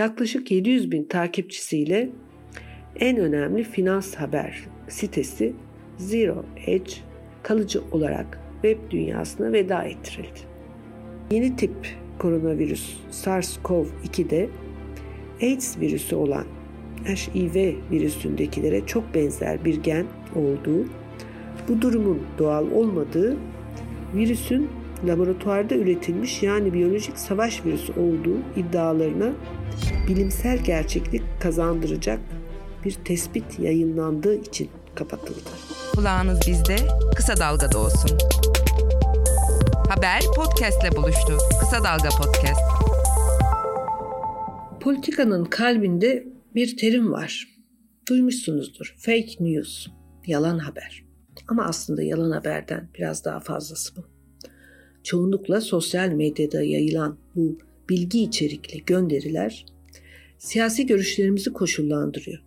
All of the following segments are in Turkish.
Yaklaşık 700 bin takipçisiyle en önemli finans haber sitesi Zero Edge kalıcı olarak web dünyasına veda ettirildi. Yeni tip koronavirüs SARS-CoV-2'de AIDS virüsü olan HIV virüsündekilere çok benzer bir gen olduğu, bu durumun doğal olmadığı, virüsün laboratuvarda üretilmiş yani biyolojik savaş virüsü olduğu iddialarına bilimsel gerçeklik kazandıracak bir tespit yayınlandığı için kapatıldı. Kulağınız bizde, kısa dalgada olsun. Haber podcastle buluştu. Kısa Dalga Podcast. Politikanın kalbinde bir terim var. Duymuşsunuzdur. Fake news. Yalan haber. Ama aslında yalan haberden biraz daha fazlası bu. Çoğunlukla sosyal medyada yayılan bu bilgi içerikli gönderiler siyasi görüşlerimizi koşullandırıyor.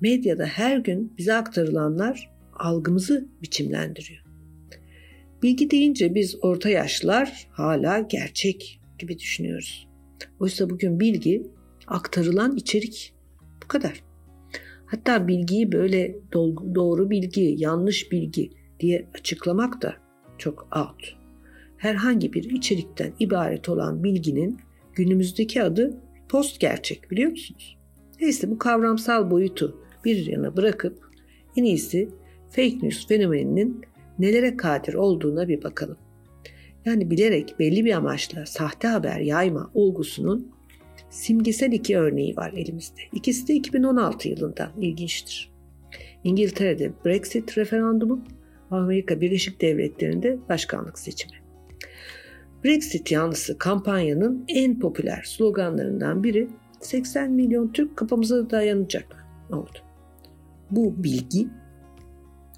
Medyada her gün bize aktarılanlar algımızı biçimlendiriyor. Bilgi deyince biz orta yaşlılar hala gerçek gibi düşünüyoruz. Oysa bugün bilgi aktarılan içerik bu kadar. Hatta bilgiyi böyle doğru bilgi, yanlış bilgi diye açıklamak da çok out. Herhangi bir içerikten ibaret olan bilginin günümüzdeki adı post gerçek biliyor musunuz? Neyse bu kavramsal boyutu bir yana bırakıp en iyisi fake news fenomeninin nelere kadir olduğuna bir bakalım. Yani bilerek belli bir amaçla sahte haber yayma olgusunun simgesel iki örneği var elimizde. İkisi de 2016 yılından ilginçtir. İngiltere'de Brexit referandumu, Amerika Birleşik Devletleri'nde başkanlık seçimi. Brexit yanlısı kampanyanın en popüler sloganlarından biri 80 milyon Türk kapımıza dayanacak oldu. Bu bilgi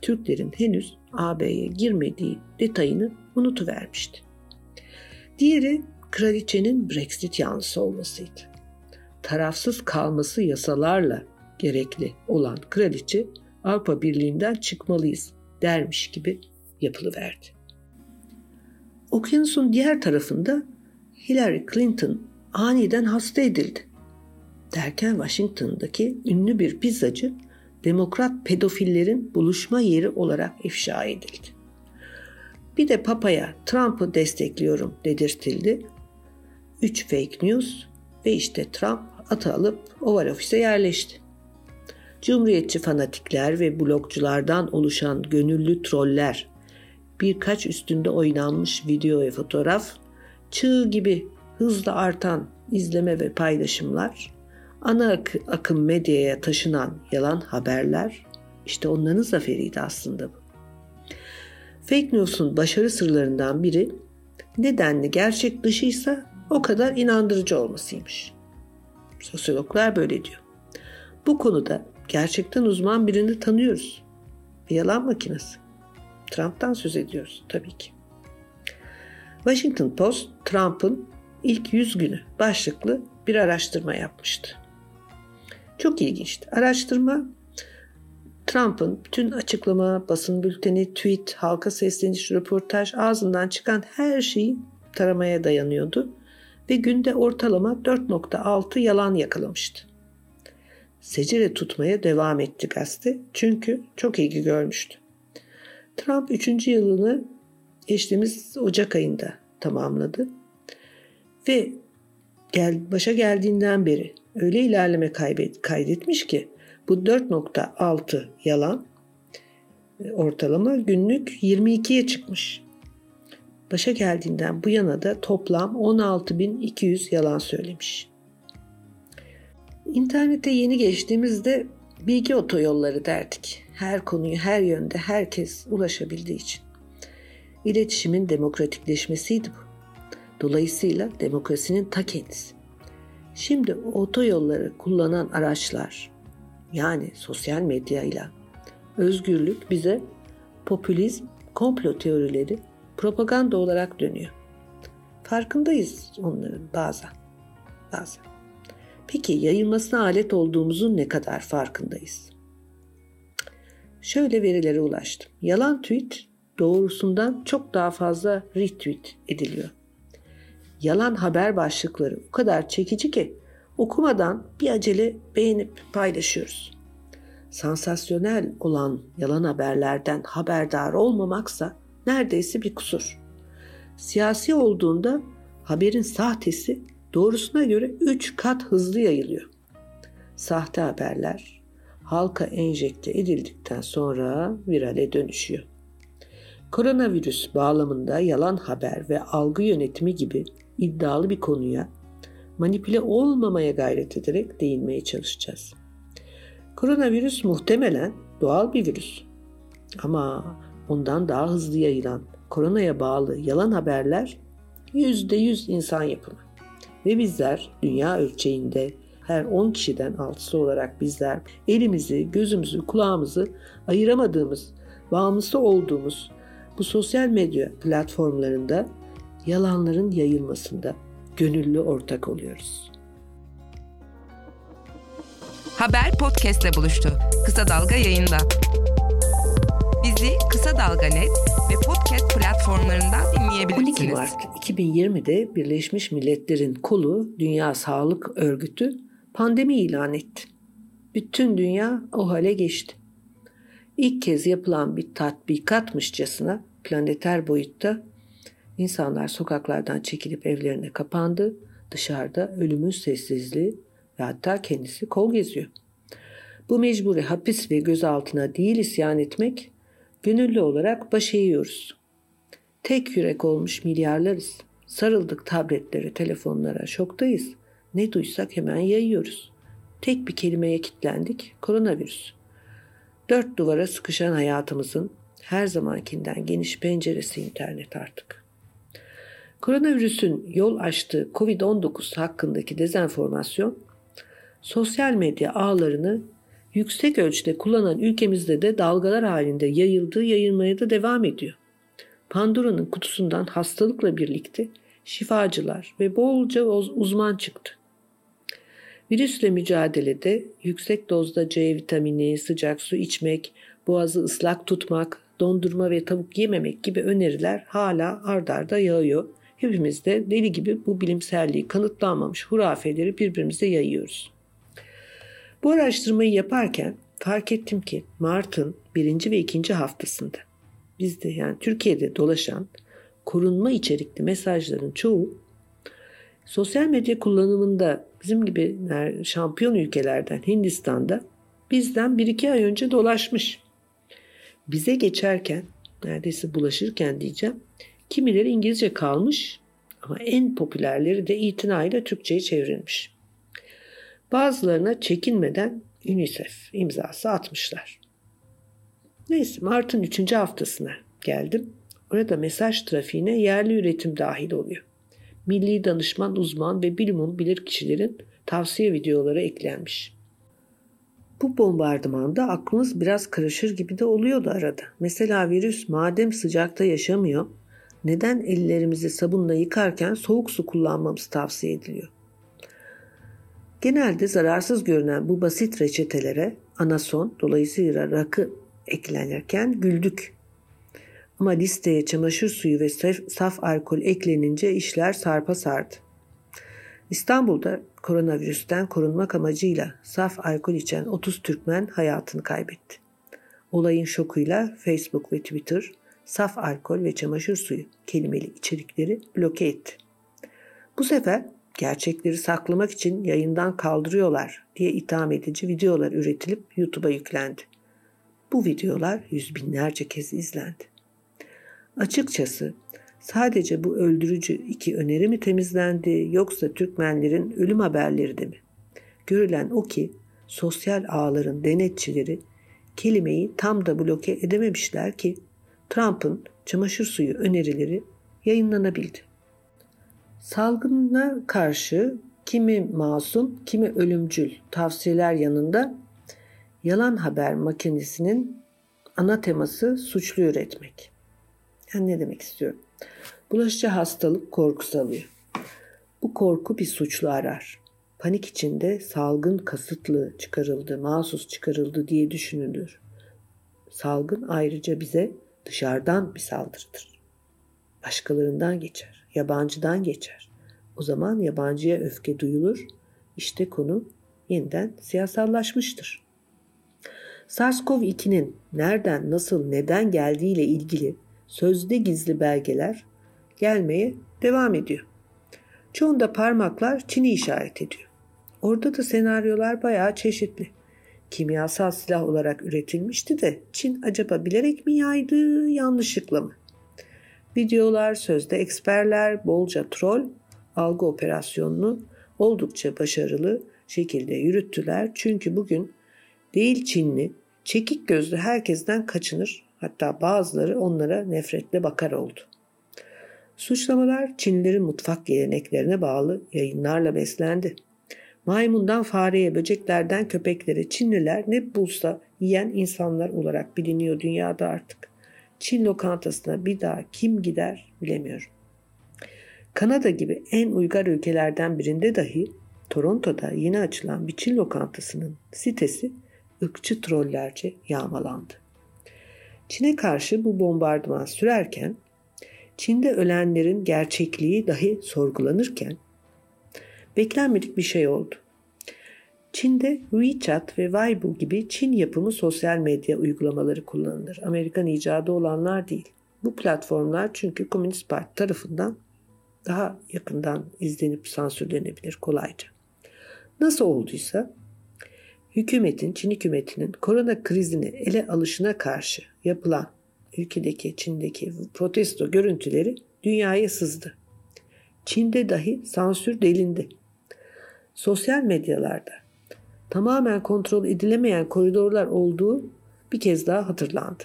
Türklerin henüz AB'ye girmediği detayını unutuvermişti. Diğeri kraliçenin Brexit yanlısı olmasıydı. Tarafsız kalması yasalarla gerekli olan kraliçe Avrupa Birliği'nden çıkmalıyız dermiş gibi yapılıverdi. Okyanusun diğer tarafında Hillary Clinton aniden hasta edildi. Derken Washington'daki ünlü bir pizzacı demokrat pedofillerin buluşma yeri olarak ifşa edildi. Bir de Papa'ya Trump'ı destekliyorum dedirtildi. 3 fake news ve işte Trump atı alıp Oval Ofis'e yerleşti. Cumhuriyetçi fanatikler ve blogculardan oluşan gönüllü troller, birkaç üstünde oynanmış video ve fotoğraf, çığ gibi hızla artan izleme ve paylaşımlar, ana akım medyaya taşınan yalan haberler, işte onların zaferiydi aslında bu. Fake news'un başarı sırlarından biri nedenli gerçek dışıysa o kadar inandırıcı olmasıymış. Sosyologlar böyle diyor. Bu konuda gerçekten uzman birini tanıyoruz. Yalan makinesi. Trump'tan söz ediyoruz tabii ki. Washington Post, Trump'ın ilk 100 günü başlıklı bir araştırma yapmıştı. Çok ilginçti. Araştırma Trump'ın bütün açıklama, basın bülteni, tweet, halka sesleniş, röportaj, ağzından çıkan her şeyi taramaya dayanıyordu ve günde ortalama 4.6 yalan yakalamıştı. Secere tutmaya devam etti gazete çünkü çok ilgi görmüştü. Trump 3. yılını geçtiğimiz Ocak ayında tamamladı ve gel, başa geldiğinden beri öyle ilerleme kaybet, kaydetmiş ki bu 4.6 yalan e, ortalama günlük 22'ye çıkmış. Başa geldiğinden bu yana da toplam 16.200 yalan söylemiş. İnternete yeni geçtiğimizde bilgi otoyolları derdik. Her konuyu her yönde herkes ulaşabildiği için. İletişimin demokratikleşmesiydi bu. Dolayısıyla demokrasinin ta kendisi. Şimdi otoyolları kullanan araçlar yani sosyal medyayla özgürlük bize popülizm, komplo teorileri propaganda olarak dönüyor. Farkındayız onların bazen. Bazen. Peki yayılmasına alet olduğumuzun ne kadar farkındayız? Şöyle verilere ulaştım. Yalan tweet doğrusundan çok daha fazla retweet ediliyor. Yalan haber başlıkları o kadar çekici ki okumadan bir acele beğenip paylaşıyoruz. Sansasyonel olan yalan haberlerden haberdar olmamaksa neredeyse bir kusur. Siyasi olduğunda haberin sahtesi doğrusuna göre 3 kat hızlı yayılıyor. Sahte haberler halka enjekte edildikten sonra virale dönüşüyor. Koronavirüs bağlamında yalan haber ve algı yönetimi gibi iddialı bir konuya manipüle olmamaya gayret ederek değinmeye çalışacağız. Koronavirüs muhtemelen doğal bir virüs. Ama ondan daha hızlı yayılan koronaya bağlı yalan haberler %100 insan yapımı. Ve bizler dünya ölçeğinde her 10 kişiden 6'sı olarak bizler elimizi, gözümüzü, kulağımızı ayıramadığımız, bağımlısı olduğumuz bu sosyal medya platformlarında yalanların yayılmasında gönüllü ortak oluyoruz. Haber podcastle buluştu. Kısa Dalga yayında. Bizi Kısa Dalga Net ve podcast platformlarından dinleyebilirsiniz. 12 Mart 2020'de Birleşmiş Milletler'in kolu Dünya Sağlık Örgütü pandemi ilan etti. Bütün dünya o hale geçti. İlk kez yapılan bir tatbikatmışçasına planeter boyutta insanlar sokaklardan çekilip evlerine kapandı. Dışarıda ölümün sessizliği ve hatta kendisi kol geziyor. Bu mecburi hapis ve gözaltına değil isyan etmek, gönüllü olarak baş eğiyoruz. Tek yürek olmuş milyarlarız. Sarıldık tabletlere, telefonlara, şoktayız. Ne duysak hemen yayıyoruz. Tek bir kelimeye kilitlendik, koronavirüs. Dört duvara sıkışan hayatımızın her zamankinden geniş penceresi internet artık. Koronavirüsün yol açtığı COVID-19 hakkındaki dezenformasyon sosyal medya ağlarını yüksek ölçüde kullanan ülkemizde de dalgalar halinde yayıldığı yayılmaya da devam ediyor. Pandora'nın kutusundan hastalıkla birlikte şifacılar ve bolca uzman çıktı. Virüsle mücadelede yüksek dozda C vitamini, sıcak su içmek, boğazı ıslak tutmak, dondurma ve tavuk yememek gibi öneriler hala ardarda yağıyor. Hepimiz de deli gibi bu bilimselliği kanıtlanmamış hurafeleri birbirimize yayıyoruz. Bu araştırmayı yaparken fark ettim ki Mart'ın birinci ve ikinci haftasında bizde yani Türkiye'de dolaşan korunma içerikli mesajların çoğu sosyal medya kullanımında bizim gibi şampiyon ülkelerden Hindistan'da bizden bir iki ay önce dolaşmış. Bize geçerken neredeyse bulaşırken diyeceğim kimileri İngilizce kalmış ama en popülerleri de itinayla Türkçe'ye çevrilmiş. Bazılarına çekinmeden UNICEF imzası atmışlar. Neyse Mart'ın 3. haftasına geldim. Orada mesaj trafiğine yerli üretim dahil oluyor. Milli danışman, uzman ve bilimum bilir kişilerin tavsiye videoları eklenmiş. Bu bombardımanda aklımız biraz karışır gibi de oluyordu arada. Mesela virüs madem sıcakta yaşamıyor, neden ellerimizi sabunla yıkarken soğuk su kullanmamız tavsiye ediliyor? Genelde zararsız görünen bu basit reçetelere anason dolayısıyla rakı eklenirken güldük. Ama listeye çamaşır suyu ve saf, alkol eklenince işler sarpa sardı. İstanbul'da koronavirüsten korunmak amacıyla saf alkol içen 30 Türkmen hayatını kaybetti. Olayın şokuyla Facebook ve Twitter saf alkol ve çamaşır suyu kelimeli içerikleri bloke etti. Bu sefer gerçekleri saklamak için yayından kaldırıyorlar diye itham edici videolar üretilip YouTube'a yüklendi. Bu videolar yüz binlerce kez izlendi. Açıkçası sadece bu öldürücü iki öneri mi temizlendi yoksa Türkmenlerin ölüm haberleri de mi? Görülen o ki sosyal ağların denetçileri kelimeyi tam da bloke edememişler ki Trump'ın çamaşır suyu önerileri yayınlanabildi. Salgına karşı kimi masum, kimi ölümcül tavsiyeler yanında yalan haber makinesinin ana teması suçlu üretmek. Yani ne demek istiyorum? Bulaşıcı hastalık korkusu alıyor. Bu korku bir suçlu arar. Panik içinde salgın kasıtlı çıkarıldı, mahsus çıkarıldı diye düşünülür. Salgın ayrıca bize dışarıdan bir saldırıdır. Başkalarından geçer yabancıdan geçer. O zaman yabancıya öfke duyulur İşte konu yeniden siyasallaşmıştır. SARS-CoV-2'nin nereden, nasıl, neden geldiğiyle ilgili sözde gizli belgeler gelmeye devam ediyor. Çoğunda parmaklar Çin'i işaret ediyor. Orada da senaryolar bayağı çeşitli. Kimyasal silah olarak üretilmişti de Çin acaba bilerek mi yaydı, yanlışlıkla mı? Videolar, sözde eksperler, bolca troll algı operasyonunu oldukça başarılı şekilde yürüttüler. Çünkü bugün değil Çinli, çekik gözlü herkesten kaçınır. Hatta bazıları onlara nefretle bakar oldu. Suçlamalar Çinlilerin mutfak geleneklerine bağlı yayınlarla beslendi. Maymundan fareye, böceklerden köpeklere Çinliler ne bulsa yiyen insanlar olarak biliniyor dünyada artık. Çin lokantasına bir daha kim gider bilemiyorum. Kanada gibi en uygar ülkelerden birinde dahi Toronto'da yeni açılan bir Çin lokantasının sitesi ırkçı trollerce yağmalandı. Çin'e karşı bu bombardıman sürerken Çin'de ölenlerin gerçekliği dahi sorgulanırken beklenmedik bir şey oldu. Çin'de WeChat ve Weibo gibi Çin yapımı sosyal medya uygulamaları kullanılır. Amerikan icadı olanlar değil. Bu platformlar çünkü Komünist Parti tarafından daha yakından izlenip sansürlenebilir kolayca. Nasıl olduysa hükümetin, Çin hükümetinin korona krizini ele alışına karşı yapılan ülkedeki, Çin'deki protesto görüntüleri dünyaya sızdı. Çin'de dahi sansür delindi. Sosyal medyalarda tamamen kontrol edilemeyen koridorlar olduğu bir kez daha hatırlandı.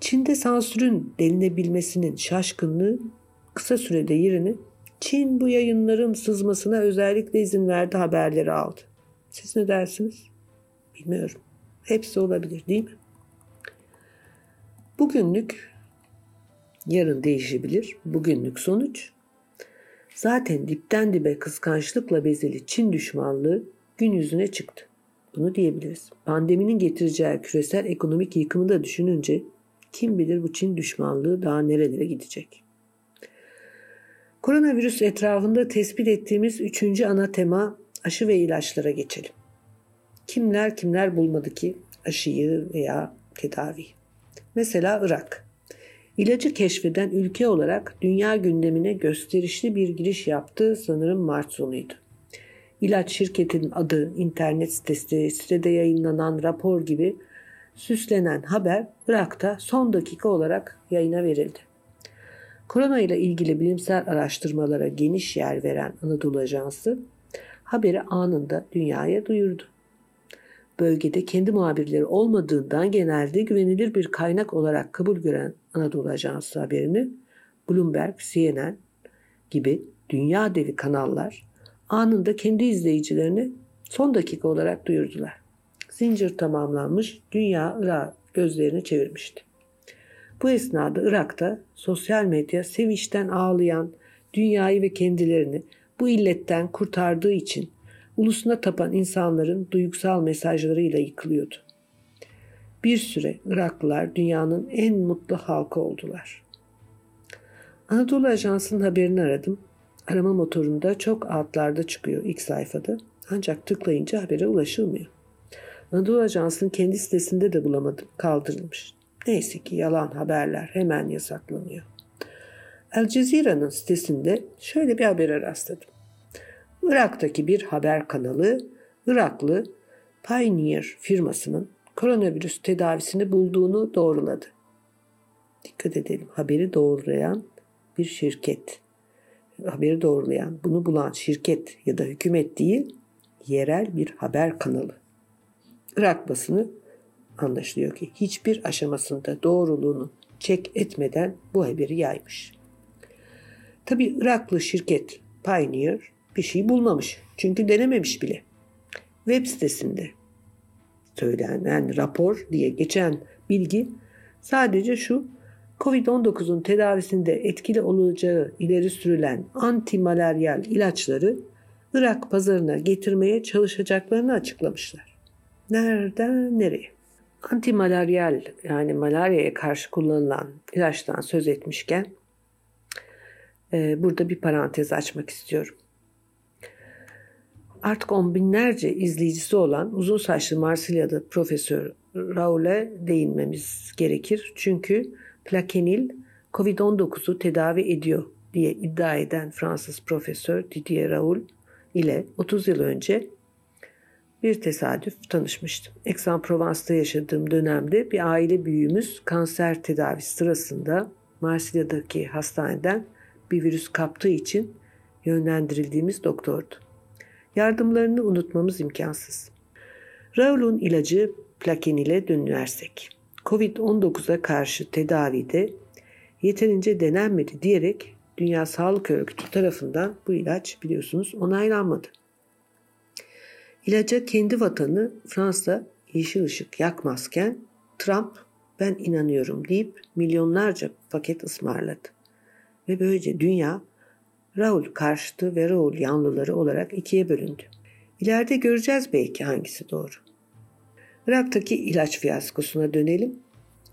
Çin'de sansürün delinebilmesinin şaşkınlığı kısa sürede yerini Çin bu yayınların sızmasına özellikle izin verdi haberleri aldı. Siz ne dersiniz? Bilmiyorum. Hepsi olabilir değil mi? Bugünlük yarın değişebilir. Bugünlük sonuç zaten dipten dibe kıskançlıkla bezeli Çin düşmanlığı gün yüzüne çıktı. Bunu diyebiliriz. Pandeminin getireceği küresel ekonomik yıkımı da düşününce kim bilir bu Çin düşmanlığı daha nerelere gidecek. Koronavirüs etrafında tespit ettiğimiz üçüncü ana tema aşı ve ilaçlara geçelim. Kimler kimler bulmadı ki aşıyı veya tedavi? Mesela Irak. İlacı keşfeden ülke olarak dünya gündemine gösterişli bir giriş yaptı sanırım Mart sonuydu. İlaç şirketinin adı, internet sitesi, sitede yayınlanan rapor gibi süslenen haber Irak'ta son dakika olarak yayına verildi. Korona ile ilgili bilimsel araştırmalara geniş yer veren Anadolu Ajansı haberi anında dünyaya duyurdu. Bölgede kendi muhabirleri olmadığından genelde güvenilir bir kaynak olarak kabul gören Anadolu Ajansı haberini Bloomberg, CNN gibi dünya devi kanallar anında kendi izleyicilerini son dakika olarak duyurdular. Zincir tamamlanmış, dünya Irak gözlerini çevirmişti. Bu esnada Irak'ta sosyal medya sevinçten ağlayan dünyayı ve kendilerini bu illetten kurtardığı için ulusuna tapan insanların duygusal mesajlarıyla yıkılıyordu. Bir süre Iraklılar dünyanın en mutlu halkı oldular. Anadolu Ajansı'nın haberini aradım. Arama motorunda çok altlarda çıkıyor ilk sayfada. Ancak tıklayınca habere ulaşılmıyor. Anadolu Ajansı'nın kendi sitesinde de bulamadım. Kaldırılmış. Neyse ki yalan haberler hemen yasaklanıyor. El Cezire'nin sitesinde şöyle bir habere rastladım. Irak'taki bir haber kanalı Iraklı Pioneer firmasının koronavirüs tedavisini bulduğunu doğruladı. Dikkat edelim haberi doğrulayan bir şirket. Haberi doğrulayan, bunu bulan şirket ya da hükümet değil, yerel bir haber kanalı. Irak basını anlaşılıyor ki hiçbir aşamasında doğruluğunu çek etmeden bu haberi yaymış. Tabi Iraklı şirket Pioneer bir şey bulmamış. Çünkü denememiş bile. Web sitesinde söylenen rapor diye geçen bilgi sadece şu Covid-19'un tedavisinde etkili olacağı ileri sürülen antimalaryal ilaçları Irak pazarına getirmeye çalışacaklarını açıklamışlar. Nereden nereye? Antimalaryal yani malaryaya karşı kullanılan ilaçtan söz etmişken e, burada bir parantez açmak istiyorum. Artık on binlerce izleyicisi olan uzun saçlı Marsilya'da Profesör Raul'e değinmemiz gerekir. Çünkü Plakenil Covid-19'u tedavi ediyor diye iddia eden Fransız Profesör Didier Raoul ile 30 yıl önce bir tesadüf tanışmıştım. Aix-en-Provence'da yaşadığım dönemde bir aile büyüğümüz kanser tedavisi sırasında Marsilya'daki hastaneden bir virüs kaptığı için yönlendirildiğimiz doktordu. Yardımlarını unutmamız imkansız. Raul'un ilacı plakin ile dönersek. Covid-19'a karşı tedavide yeterince denenmedi diyerek Dünya Sağlık Örgütü tarafından bu ilaç biliyorsunuz onaylanmadı. İlaca kendi vatanı Fransa yeşil ışık yakmazken Trump ben inanıyorum deyip milyonlarca paket ısmarladı. Ve böylece dünya Raul karşıtı ve Raul yanlıları olarak ikiye bölündü. İleride göreceğiz belki hangisi doğru. Irak'taki ilaç fiyaskosuna dönelim.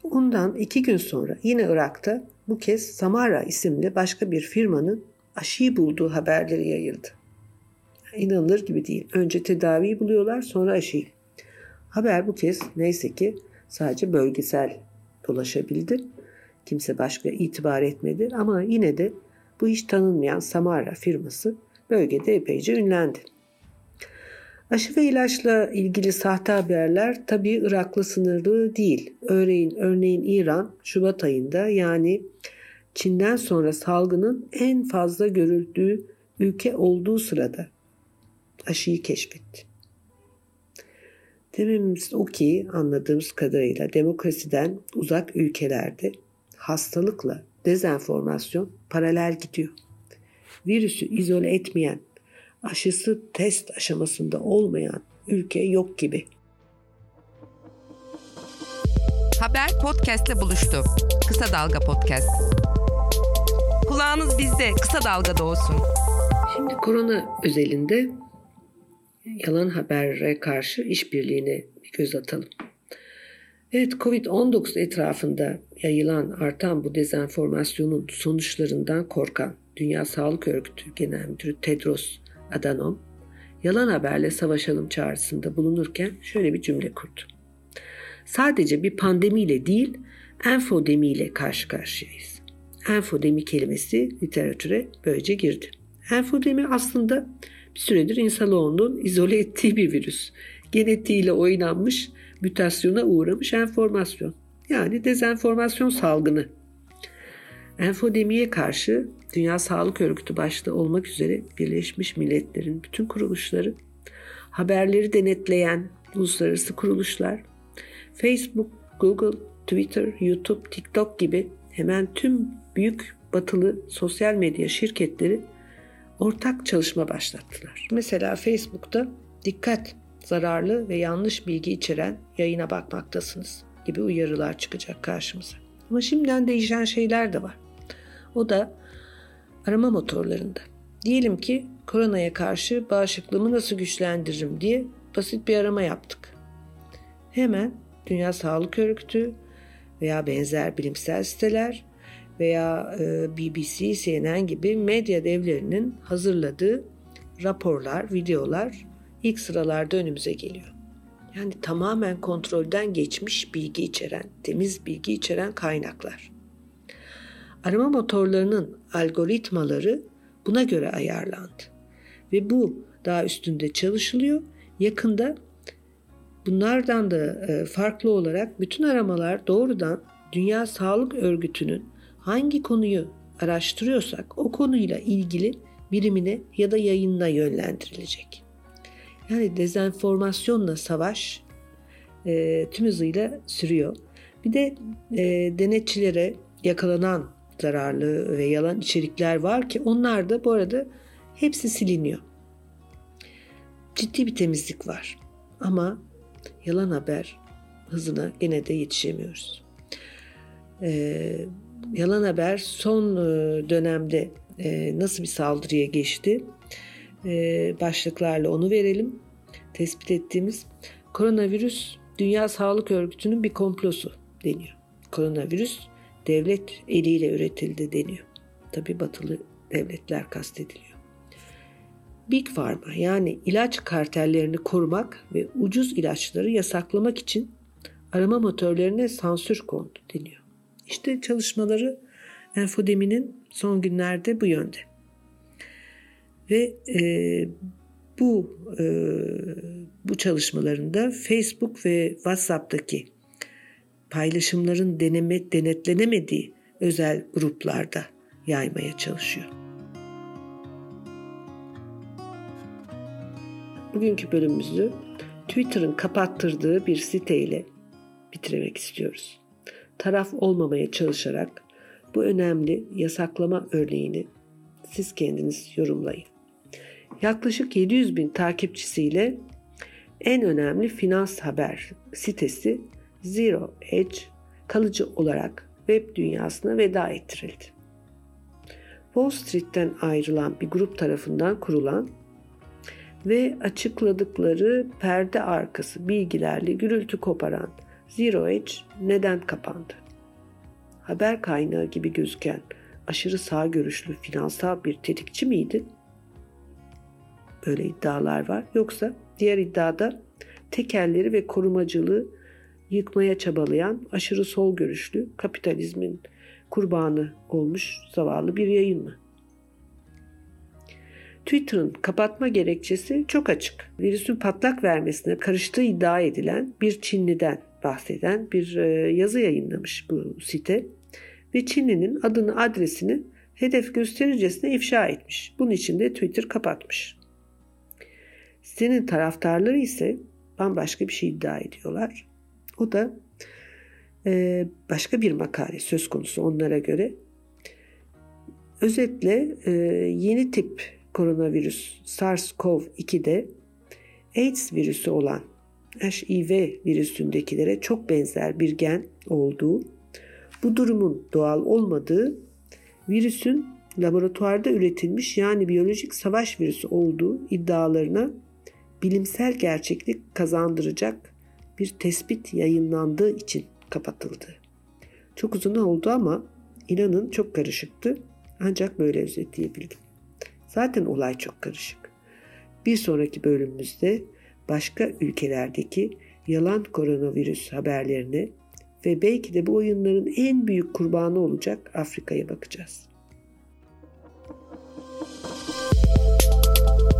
Ondan iki gün sonra yine Irak'ta bu kez Samara isimli başka bir firmanın aşıyı bulduğu haberleri yayıldı. İnanılır gibi değil. Önce tedaviyi buluyorlar sonra aşıyı. Haber bu kez neyse ki sadece bölgesel dolaşabildi. Kimse başka itibar etmedi ama yine de bu hiç tanınmayan Samara firması bölgede epeyce ünlendi. Aşı ve ilaçla ilgili sahte haberler tabii Irak'la sınırlı değil. Örneğin, örneğin İran Şubat ayında yani Çin'den sonra salgının en fazla görüldüğü ülke olduğu sırada aşıyı keşfetti. Dememiz o ki anladığımız kadarıyla demokrasiden uzak ülkelerde hastalıkla dezenformasyon paralel gidiyor. Virüsü izole etmeyen, aşısı test aşamasında olmayan ülke yok gibi. Haber podcastle buluştu. Kısa Dalga Podcast. Kulağınız bizde, kısa dalgada olsun. Şimdi korona özelinde yalan habere karşı işbirliğine bir göz atalım. Evet Covid-19 etrafında yayılan artan bu dezenformasyonun sonuçlarından korkan Dünya Sağlık Örgütü Genel Müdürü Tedros Adhanom yalan haberle savaşalım çağrısında bulunurken şöyle bir cümle kurdu. Sadece bir pandemiyle değil, enfodemiyle karşı karşıyayız. Enfodemi kelimesi literatüre böylece girdi. Enfodemi aslında bir süredir insanoğlunun izole ettiği bir virüs. Genetiğiyle oynanmış, mütasyona uğramış enformasyon. Yani dezenformasyon salgını. Enfodemiye karşı Dünya Sağlık Örgütü başta olmak üzere Birleşmiş Milletler'in bütün kuruluşları, haberleri denetleyen uluslararası kuruluşlar, Facebook, Google, Twitter, YouTube, TikTok gibi hemen tüm büyük batılı sosyal medya şirketleri ortak çalışma başlattılar. Mesela Facebook'ta dikkat zararlı ve yanlış bilgi içeren yayına bakmaktasınız gibi uyarılar çıkacak karşımıza. Ama şimdiden değişen şeyler de var. O da arama motorlarında. Diyelim ki koronaya karşı bağışıklığımı nasıl güçlendiririm diye basit bir arama yaptık. Hemen Dünya Sağlık Örgütü veya benzer bilimsel siteler veya e, BBC, CNN gibi medya devlerinin hazırladığı raporlar, videolar ilk sıralarda önümüze geliyor. Yani tamamen kontrolden geçmiş bilgi içeren, temiz bilgi içeren kaynaklar. Arama motorlarının algoritmaları buna göre ayarlandı. Ve bu daha üstünde çalışılıyor. Yakında bunlardan da e, farklı olarak bütün aramalar doğrudan Dünya Sağlık Örgütü'nün hangi konuyu araştırıyorsak o konuyla ilgili birimine ya da yayınına yönlendirilecek. Yani dezenformasyonla savaş e, tüm hızıyla sürüyor. Bir de e, denetçilere yakalanan zararlı ve yalan içerikler var ki onlar da bu arada hepsi siliniyor. Ciddi bir temizlik var. Ama yalan haber hızına gene de yetişemiyoruz. Ee, yalan haber son e, dönemde e, nasıl bir saldırıya geçti? E, başlıklarla onu verelim. Tespit ettiğimiz koronavirüs Dünya Sağlık Örgütü'nün bir komplosu deniyor. Koronavirüs devlet eliyle üretildi deniyor. Tabi batılı devletler kastediliyor. Big Pharma yani ilaç kartellerini korumak ve ucuz ilaçları yasaklamak için arama motorlarına sansür kondu deniyor. İşte çalışmaları Enfodemi'nin son günlerde bu yönde. Ve e, bu e, bu çalışmalarında Facebook ve WhatsApp'taki paylaşımların deneme, denetlenemediği özel gruplarda yaymaya çalışıyor. Bugünkü bölümümüzü Twitter'ın kapattırdığı bir siteyle bitirmek istiyoruz. Taraf olmamaya çalışarak bu önemli yasaklama örneğini siz kendiniz yorumlayın. Yaklaşık 700 bin takipçisiyle en önemli finans haber sitesi Zero Edge kalıcı olarak web dünyasına veda ettirildi. Wall Street'ten ayrılan bir grup tarafından kurulan ve açıkladıkları perde arkası bilgilerle gürültü koparan Zero Edge neden kapandı? Haber kaynağı gibi gözüken aşırı sağ görüşlü finansal bir tetikçi miydi? Böyle iddialar var. Yoksa diğer iddiada tekelleri ve korumacılığı yıkmaya çabalayan aşırı sol görüşlü kapitalizmin kurbanı olmuş zavallı bir yayın mı? Twitter'ın kapatma gerekçesi çok açık. Virüsün patlak vermesine karıştığı iddia edilen bir Çinliden bahseden bir e, yazı yayınlamış bu site ve Çinli'nin adını adresini hedef göstericesine ifşa etmiş. Bunun için de Twitter kapatmış. Sitenin taraftarları ise bambaşka bir şey iddia ediyorlar. O da e, başka bir makale söz konusu onlara göre. Özetle e, yeni tip koronavirüs SARS-CoV-2'de AIDS virüsü olan HIV virüsündekilere çok benzer bir gen olduğu, bu durumun doğal olmadığı, virüsün laboratuvarda üretilmiş yani biyolojik savaş virüsü olduğu iddialarına bilimsel gerçeklik kazandıracak bir tespit yayınlandığı için kapatıldı. Çok uzun oldu ama inanın çok karışıktı. Ancak böyle özetleyebildim. Zaten olay çok karışık. Bir sonraki bölümümüzde başka ülkelerdeki yalan koronavirüs haberlerine ve belki de bu oyunların en büyük kurbanı olacak Afrika'ya bakacağız.